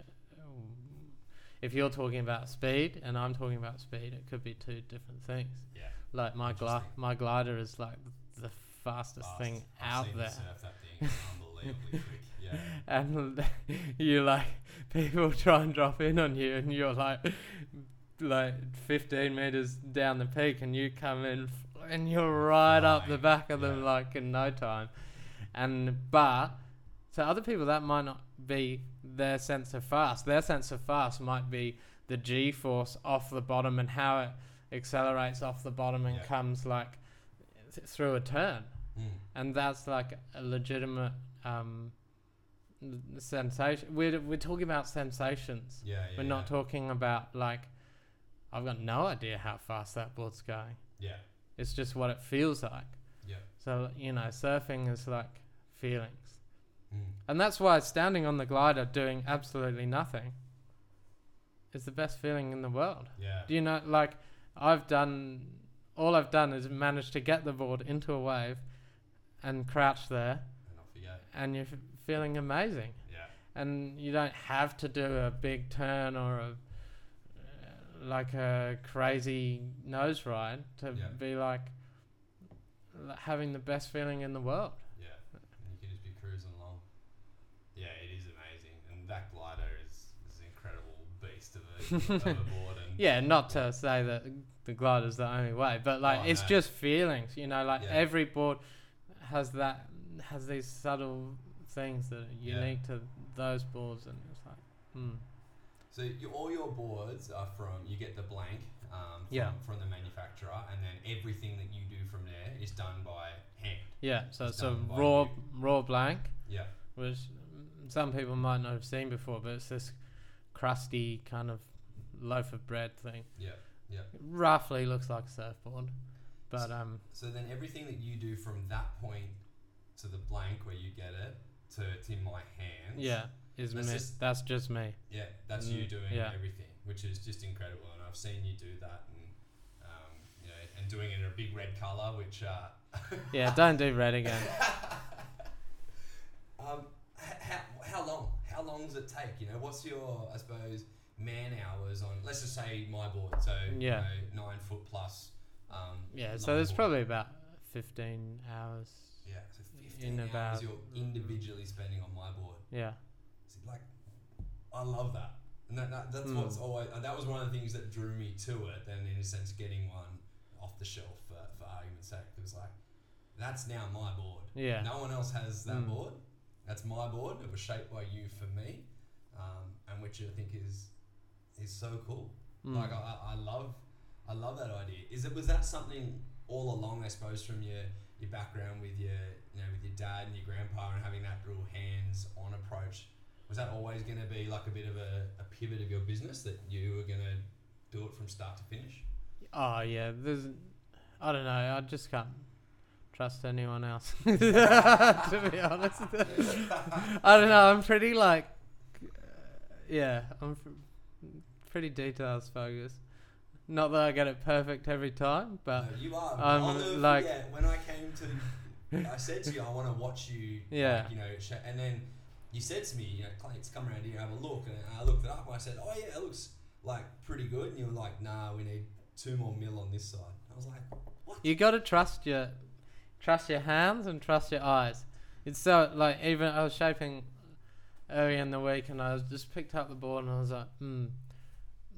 if you're talking about speed and I'm talking about speed, it could be two different things. Yeah. Like my Interesting. my glider is like the fastest Fast. thing I've out there, thing. Unbelievably quick. Yeah. and you like people try and drop in on you, and you're like like 15 meters down the peak, and you come in f- and you're right up the back of them like in no time. And but to other people that might not be their sense of fast. Their sense of fast might be the G force off the bottom and how it accelerates off the bottom and Yeah. comes like th- through a turn. Mm. And that's like a legitimate um, sensation. We're we're talking about sensations. Yeah. yeah We're not yeah. talking about like I've got no idea how fast that board's going. Yeah. It's just what it feels like. Yeah. So you know, surfing is like feelings. Mm. And that's why standing on the glider doing absolutely nothing is the best feeling in the world. Yeah. Do you know, like, I've done, all I've done is managed to get the board into a wave and crouch there, And off you go. and you're f- feeling amazing. Yeah. And you don't have to do a big turn or a, like a crazy nose ride to Yeah. be like having the best feeling in the world. Yeah. And you can just be cruising along. Yeah, it is amazing. And that glider is, is an incredible beast of a, of a board. And Yeah, not to say that the glider's the only way, but like Oh, it's no. just feelings, you know. Like Yeah. every board has that has these subtle things that are Yeah. unique to those boards, and it's like, hmm. So you, all your boards are from you get the blank um, from, Yeah. from the manufacturer, and then everything that you do from there is done by hand. yeah. So It's it's a raw you. raw blank, Yeah, which some people might not have seen before, but it's this crusty kind of loaf of bread thing. yeah, yeah. It roughly looks like a surfboard, but um, So then everything that you do from that point to the blank where you get it to it's in my hands. yeah, is That's me. just- That's just me. yeah, that's you Mm, doing yeah. everything, which is just incredible. And I've seen you do that, and um, you know, and doing it in a big red color, which uh, Yeah, don't do red again. um, how, how long? How long does it take? You know, what's your, I suppose, man hours on, let's just say my board, so, Yeah. you know, nine foot plus. Um, Yeah, so there's board. probably about 15 hours. Yeah, so 15 in hours about- you're individually spending on my board. Yeah. So, like, I love that. And that, that that's Mm. what's always, that was one of the things that drew me to it, and in a sense, getting one off the shelf for, for argument's sake. It was like, that's now my board. Yeah. No one else has that Mm. board. That's my board. It was shaped by you for me, um, and which I think is is so cool. Mm. Like I, I love I love that idea. Is it was that something all along? I suppose from your your background with your you know with your dad and your grandpa and having that real hands on approach. Was that always going to be like a bit of a, a pivot of your business that you were going to do it from start to finish? Oh, yeah. There's. I don't know. I just can't trust anyone else. to be honest. I don't know. I'm pretty like. uh, yeah, I'm pretty details focused. Not that I get it perfect every time, but no, you are. I'm, I'll like- forget when I came to. I said to you, I want to watch you. Yeah. Like, you know, sh- and then you said to me, you know, Clayton's come around here, have a look, and I looked it up, and I said, oh yeah, it looks like pretty good, and you were like, nah, we need two more mil on this side. I was like, what? you got to trust your trust your hands and trust your eyes. It's so like even I was shaping early in the week and I was just picked up the board and I was like, hmm,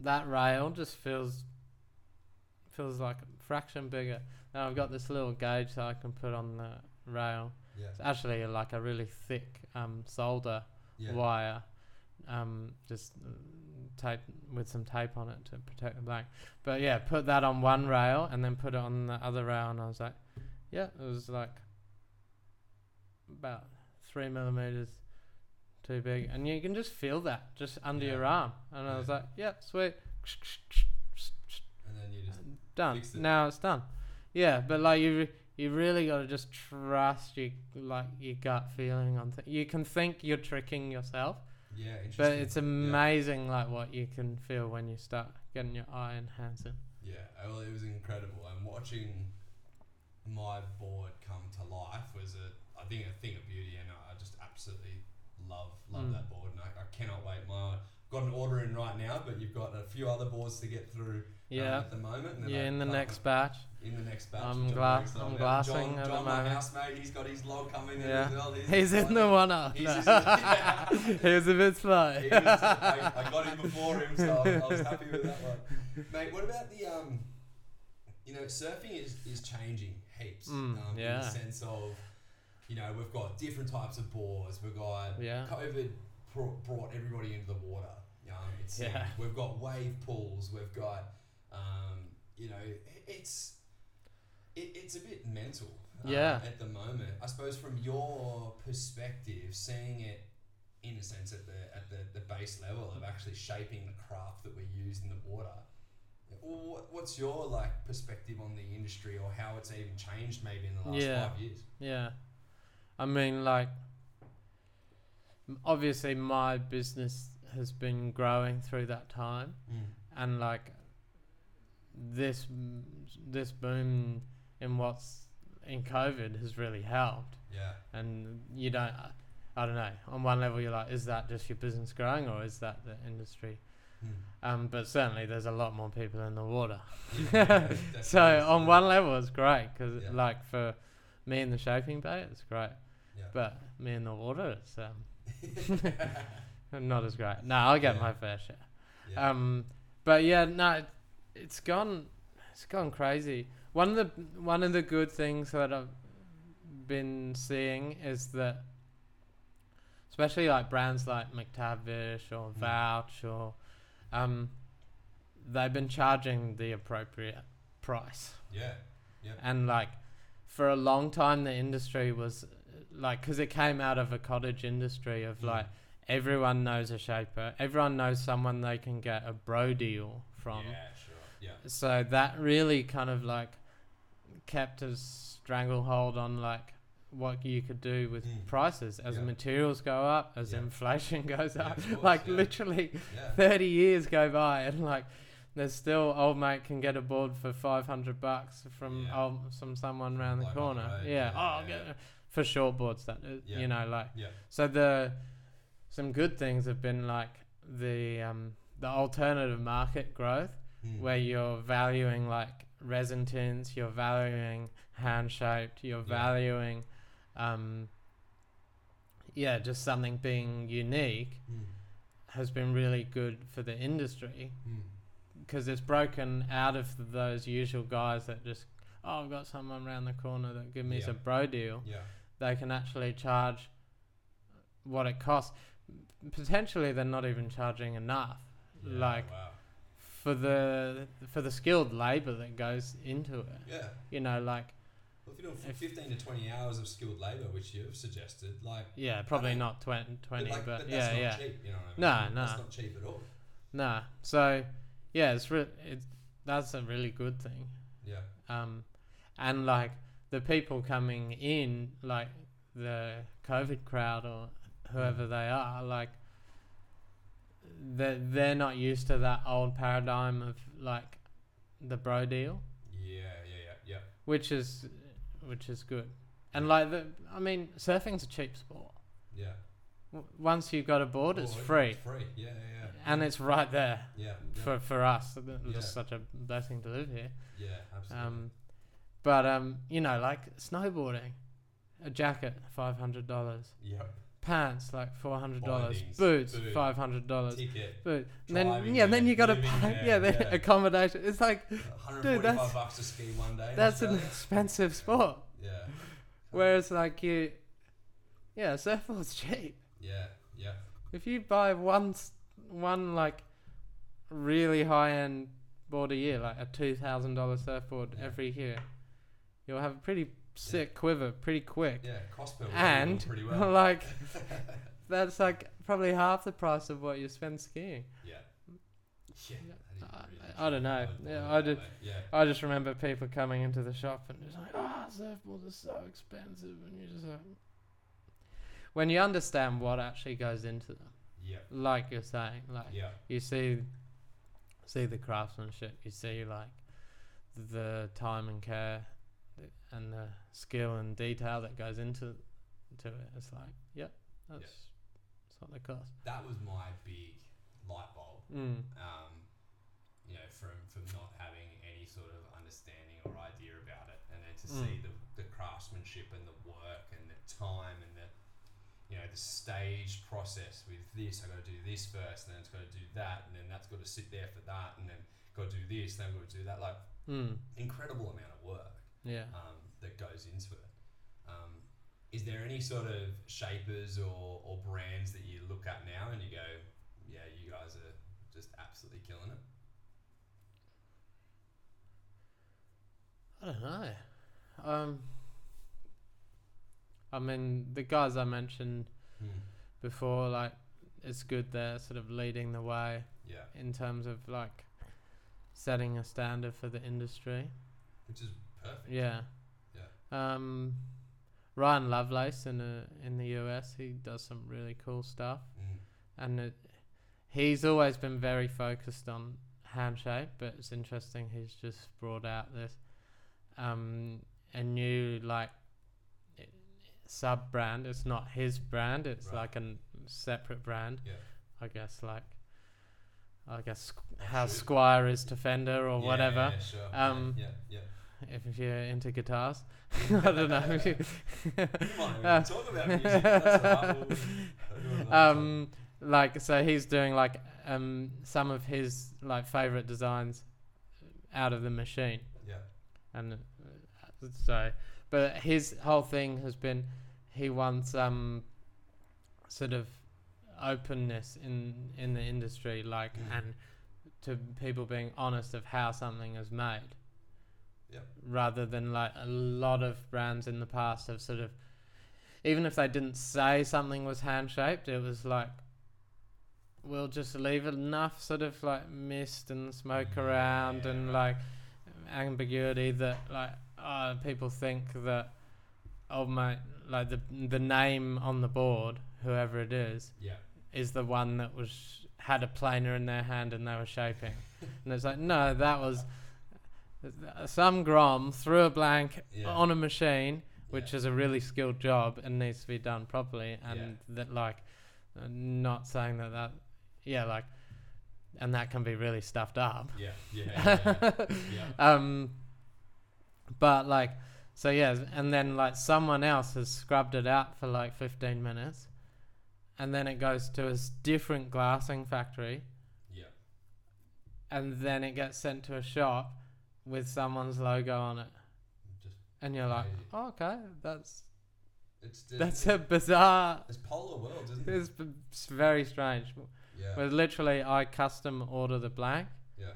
that rail just feels feels like a fraction bigger. Now I've got this little gauge that I can put on the rail. Yeah. It's actually like a really thick um, solder Yeah. wire, um, just uh, tape with some tape on it to protect the blank. But yeah, put that on one rail and then put it on the other rail, and I was like, yeah, it was like about three millimeters too big, and you can just feel that just under Yeah. your arm. And I was like, yeah, sweet, And then you just done. It. Now it's done. Yeah, but like you, re- you really got to just trust your like your gut feeling on things. You can think you're tricking yourself, Yeah, interesting. but it's Yeah. amazing like what you can feel when you start getting your eye and hands in. Yeah, uh, well, it was incredible, and watching my board come to life was a, I think, a thing of beauty, and I just absolutely love love Mm. that board, and I, I cannot wait. My got an order in right now, but you've got a few other boards to get through. um, Yeah, at the moment. and then yeah. In the next batch, in the next batch. I'm gla- I'm glassing John, John, my housemate, he's got his log coming in Yeah. as well. he's in the one up. He's no. yeah. he was a bit slow. Was- I, I got him before him, so I was, I was happy with that one. Mate, what about the um? You know, surfing is, is changing heaps. Mm, um, In yeah. the sense of, you know, we've got different types of bores. We've got Yeah. COVID brought, brought everybody into the water. Um. Yeah. We've got wave pools. We've got, um, you know, it's it, it's a bit mental. um, Yeah. At the moment, I suppose from your perspective, seeing it in a sense at the at the, the base level of actually shaping the craft that we use in the water. What, what's your like perspective on the industry or how it's even changed maybe in the last Yeah. five years? Yeah. I mean, like, obviously, my business has been growing through that time, and like, this this boom in what's in COVID has really helped. Yeah. And you don't, I don't know. On one level, you're like, is that just your business growing, or is that the industry? Um, but certainly, there's a lot more people in the water. Yeah, So on one level, it's great because, Yeah. like, for me in the shaping bay, it's great. Yeah. But me in the water, it's um, not as great. No, I'll get Yeah. my fair share. yeah. Um, but yeah, no, it- it's gone, it's gone crazy. One of the one of the good things that I've been seeing is that, especially like brands like McTavish or Mm. Vouch or, um, they've been charging the appropriate price yeah. Yeah. And like for a long time the industry was like because it came out of a cottage industry of Mm. like everyone knows a shaper everyone knows someone they can get a bro deal from Yeah, sure. Yeah. so that really kind of like kept a stranglehold on like what you could do with Mm. prices as Yeah. materials go up as Yeah. inflation goes Yeah, up course, like literally. 30 years go by and like there's still old mate can get a board for 500 bucks from old, from someone around the corner yeah, oh Yeah, yeah. for short boards that is, Yeah. you know like Yeah. so the some good things have been like the um the alternative market growth Mm. where you're valuing like resin tints, you're valuing hand shaped you're Yeah. valuing um yeah just something being unique Mm. has been really good for the industry Mm. because it's broken out of those usual guys that just oh I've got someone around the corner that give me Yeah. some bro deal. Yeah. They can actually charge what it costs. Potentially they're not even charging enough, Yeah, like wow. for the for the skilled labor that goes into it. Yeah. You know, like Well, if you're doing If- 15 to 20 hours of skilled labour, which you've suggested, like, yeah, probably not 20, 20 like, but, that's yeah, not yeah. cheap, you know what I mean? No, That's no. not cheap at all. Nah. So yeah, it's re- it's that's a really good thing. Yeah. um, and like the people coming in, like the COVID crowd or whoever they are, like they're, they're not used to that old paradigm of like the bro deal, Yeah, yeah, yeah, yeah. which is which is good. And like the, I mean, surfing's a cheap sport. Yeah. W- Once you've got a board, it's Board, free, It's free. Yeah, yeah, yeah. and it's right there yeah, yeah, for for us. It's Yeah. just such a blessing to live here. yeah, absolutely. Um, but um, you know, like snowboarding, a jacket five hundred dollars, yep. pants like four hundred dollars, boots food, five hundred dollars, Ticket. boot. And then yeah, then you got to pay yeah, yeah. accommodation. It's like dude, that's- bucks to ski one day. that's an expensive sport. Yeah. Whereas like you, yeah, surfboard's cheap. Yeah, yeah. If you buy one one like really high end board a year, like a two thousand dollar surfboard Yeah. every year, you'll have a pretty sick quiver pretty quick. Yeah, cost per and pretty well. like that's like probably half the price of what you spend skiing. yeah. Yeah. I, really I don't know. Yeah, I did. Yeah. I just remember people coming into the shop and just like, "Ah, surfboards are so expensive," and you're just like, when you understand what actually goes into them, Yeah. like you're saying, like Yeah. you see, see the craftsmanship, you see like the time and care and the skill and detail that goes into to it. It's like, yep, that's that's what they cost. That was my big light bulb. Mm. Um, you know, from from not having any sort of understanding or idea about it, and then to Mm. see the, the craftsmanship and the work and the time and the you know the staged process with this. I got to do this first, and then it's got to do that, and then that's got to sit there for that, and then got to do this, then got to do that. Like Mm. incredible amount of work Yeah. um, that goes into it. Um, is there any sort of shapers or, or brands that you look at now and you go, yeah, you guys are just absolutely killing it? I don't know. Um, I mean, the guys I mentioned before, like, it's good they're sort of leading the way Yeah, in terms of like setting a standard for the industry. which is perfect. Yeah. Yeah. Um, Ryan Lovelace in the in the US, he does some really cool stuff, Mm. and it, he's always been very focused on hand shape. But it's interesting he's just brought out this um a new like sub brand. It's not his brand. It's Right. like a n- separate brand. Yeah. I guess like. I guess how. Squier is to Fender or Yeah, whatever. Yeah, sure. Um, yeah, yeah. If you're into guitars, I don't know. Come on, we Uh, talk about music. That's all right. We'll, we'll do it another time. um, like so he's doing like um some of his like favorite designs out of the machine, yeah, and uh, so, but his whole thing has been he wants um sort of openness in in the industry, like Mm. and to people being honest of how something is made. Yep. Rather than like a lot of brands in the past have sort of, even if they didn't say something was hand shaped, it was like, we'll just leave enough sort of like mist and smoke around Yeah, and like ambiguity that like uh, people think that oh my like the the name on the board whoever it is yeah, is the one that was had a planer in their hand and they were shaping. And it's like no that was some grom threw a blank yeah. on a machine which yeah. is a really skilled job and needs to be done properly and that like uh, not saying that that yeah like and that can be really stuffed up yeah, yeah, yeah, yeah, yeah. um but like so yeah and then like someone else has scrubbed it out for like 15 minutes and then it goes to a different glassing factory yeah. and then it gets sent to a shop with someone's logo on it Just and you're like Crazy. oh, okay that's it's that's a bizarre it's polar world, isn't it? it's, b- it's very strange Yeah, but literally i custom order the blank yeah.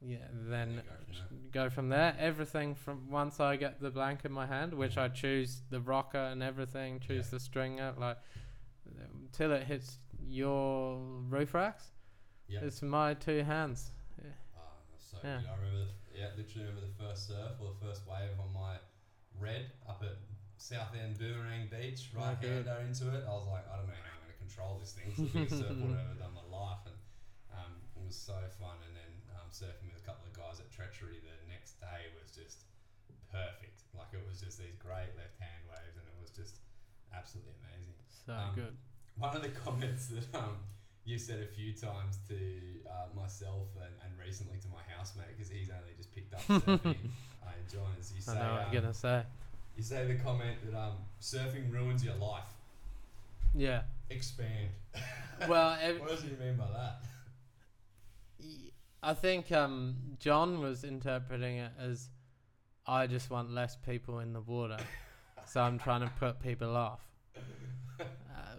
yeah then go from there. go from there. Everything from once I get the blank in my hand, which I choose the rocker and everything, choose Yeah. the stringer, like till it hits your roof racks. Yeah. It's my two hands. Ah, that's so Yeah. I remember, the, yeah, literally remember the first surf or the first wave on my red up at South End Boomerang Beach, right Okay. hander into it. I was like, I don't know how I'm going to control this thing. It's the biggest surfboard I've ever done in my life, and um, it was so fun. And then um, surfing with a couple of guys at Treachery the next day was just perfect. Like it was just these great left hand waves, and it was just absolutely amazing. So Um, good. One of the comments that um, you said a few times to uh, myself and, and recently to my housemate because he's only just picked up surfing uh, in John is you I say know what um, you're gonna say. you say the comment that um, surfing ruins your life. Yeah. Expand. Well, ev- what does he mean by that? I think um, John was interpreting it as I just want less people in the water, so I'm trying to put people off.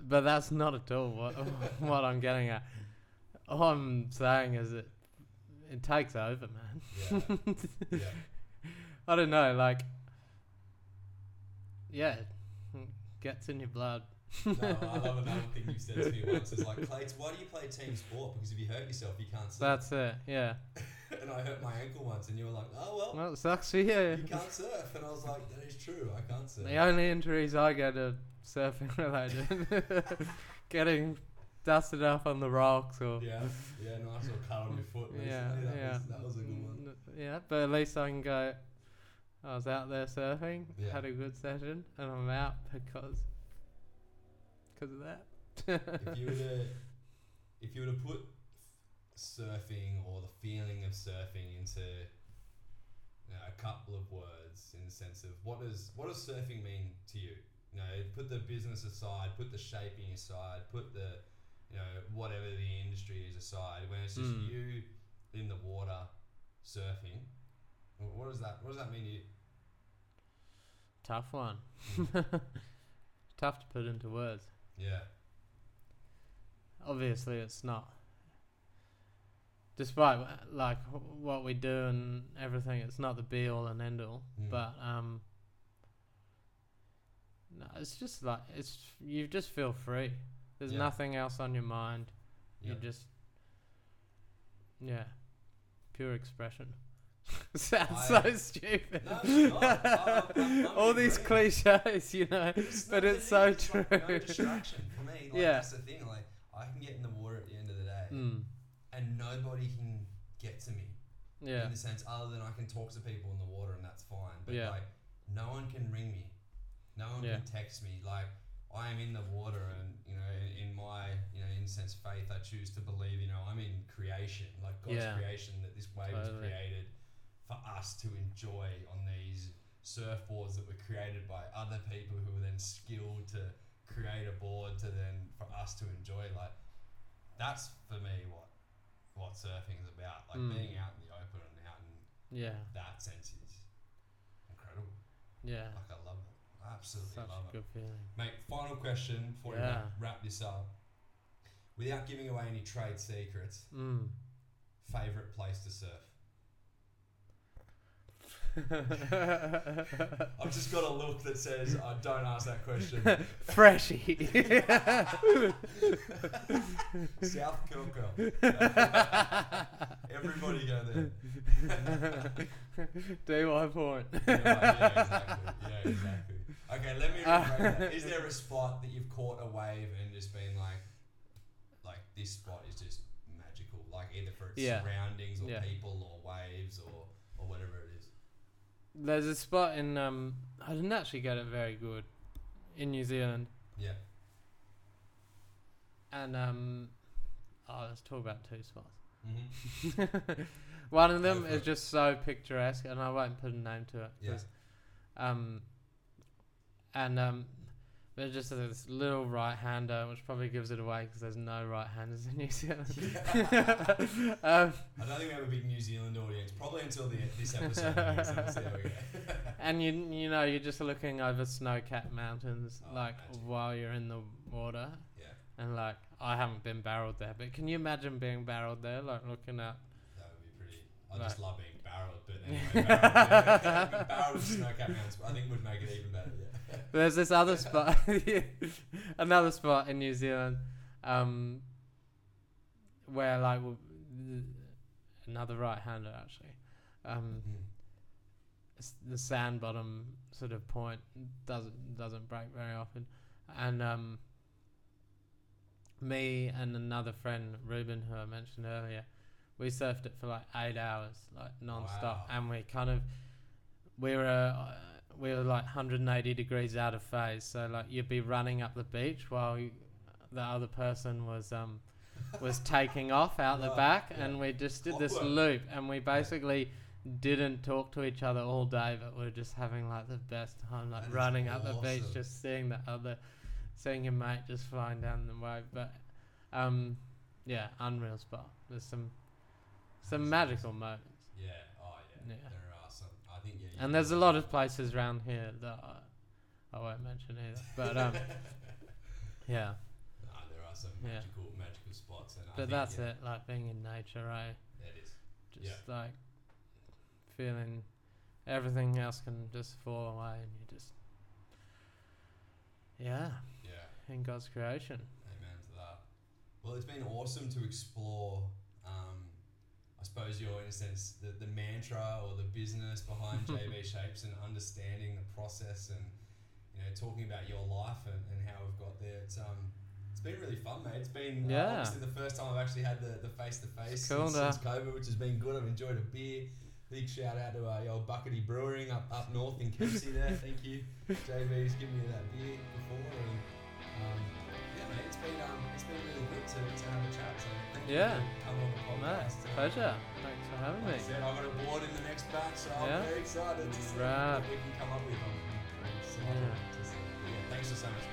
But that's not at all what what I'm getting at. All I'm saying is it it takes over, man. Yeah. yeah. I don't know, like yeah, it gets in your blood. No, I love another thing you said to me once. Is like, Clates, why do you play team sport? Because if you hurt yourself, you can't surf. That's it. Yeah. and I hurt my ankle once, and you were like, oh well, Well, it sucks for you. you can't surf. And I was like, that is true. I can't surf. The only injuries I get are surfing related. Getting dusted up on the rocks or Yeah, yeah, nice little cut on your foot. Recently. yeah, that yeah. Was, that was a good one. Yeah, but at least I can go. I was out there surfing, Yeah. had a good session, and I'm out because because of that. if you were to if you were to put surfing or the feeling of surfing into you know, a couple of words in the sense of what does what does surfing mean to you? You know, put the business aside, put the shaping aside, put the you know whatever the industry is aside. When it's just Mm. you in the water surfing, what does that what does that mean to you? Tough one. Tough to put into words. Yeah, Obviously, it's not. Despite like what we do and everything, it's not the be all and end all. Mm. But um, no, it's just like it's you just feel free. There's Yeah. nothing else on your mind. yeah. You just yeah, pure expression. Sounds so stupid. No, it's. I- I- All these cliches, you know, It's but it's so it is, true. Like, no distraction for me. Like, Yeah. That's the thing. Like, I can get in the water at the end of the day, Mm, and nobody can get to me. yeah, In the sense, other than I can talk to people in the water, and that's fine. But Yeah. like, no one can ring me. No one Yeah. can text me. Like, I am in the water, and you know, in, in my you know, in sense, faith, I choose to believe. You know, I'm in creation, like God's Yeah. creation, that this wave was created for us to enjoy on these surfboards that were created by other people who were then skilled to create a board to then for us to enjoy. Like, that's for me what what surfing is about. Like Mm. being out in the open and out in yeah, that sense is incredible. yeah. Like I love it. I absolutely Such love a it. good feeling. Mate, final question before we Yeah. wrap, wrap this up. Without giving away any trade secrets, Mm. favorite place to surf? I've just got a look that says, uh, "Don't ask that question." Freshie. South Kilco. Everybody go there. DY point. Yeah, yeah, exactly. Yeah, exactly. Okay, let me Uh. Is there a spot that you've caught a wave and just been like, like this spot is just magical, like either for its Yeah. surroundings or Yeah. people or waves or or whatever it is. There's a spot in um I didn't actually get it very good in New Zealand Yeah. and um oh let's talk about two spots. Mm-hmm. One of them is it. just so picturesque and I won't put a name to it. Yeah. Um and um there's just this little right hander, which probably gives it away because there's no right handers in New Zealand. um, I don't think we have a big New Zealand audience, probably until the, this episode. releases, so there we go. and you you know you're just looking over snow-capped mountains Oh, like magic. while you're in the water yeah, and like I haven't been barreled there but can you imagine being barreled there like looking at that would be pretty. I Right. just love being barreled, but anyway, barreled, yeah. barreled snow cap mountains, I think would make it even better. Yeah. There's this other spot another spot in New Zealand um where like another right hander actually um Mm. s- the sand bottom sort of point doesn't doesn't break very often and um me and another friend Ruben who I mentioned earlier we surfed it for like eight hours like non-stop Wow. and we kind of we were uh, we were like 180 degrees out of phase so like you'd be running up the beach while you, the other person was um was taking off out the back yeah. and we just did this loop and we basically didn't talk to each other all day but we are just having like the best time like That running up the beach just seeing the other seeing your mate just flying down the wave but um yeah unreal spot there's some some That's magical moments Yeah. Oh yeah. Yeah. There are some. I think yeah. you and there's a lot of places around here that I, I won't mention either but um yeah there are some Yeah. magical, magical spots, and I but think, that's yeah, it like being in nature right It is. just like feeling everything else can just fall away and you just yeah Yeah. in God's creation. Amen to that. Well, it's been awesome to explore, um, suppose, your, in a sense, the, the mantra or the business behind JB Shapes and understanding the process and, you know, talking about your life and, and how we've got there. It's, um, it's been really fun, mate. It's been uh, Yeah. obviously the first time I've actually had the, the face-to-face cool since, COVID, which has been good. I've enjoyed a beer. Big shout out to uh, your old Buckety Brewing up, up north in Kempsey there. Thank you. JB's given me that beer before. And, um, yeah, mate, it's been, um, it's been really good to, to have a chat. So thank Yeah. you for coming on the No, podcast. Uh, pleasure. Thanks for having Like I me. said, I've got a board in the next batch, so Yeah. I'm very excited to see Right. what we can come up with. I'm, I'm Yeah. But yeah, thanks for so much.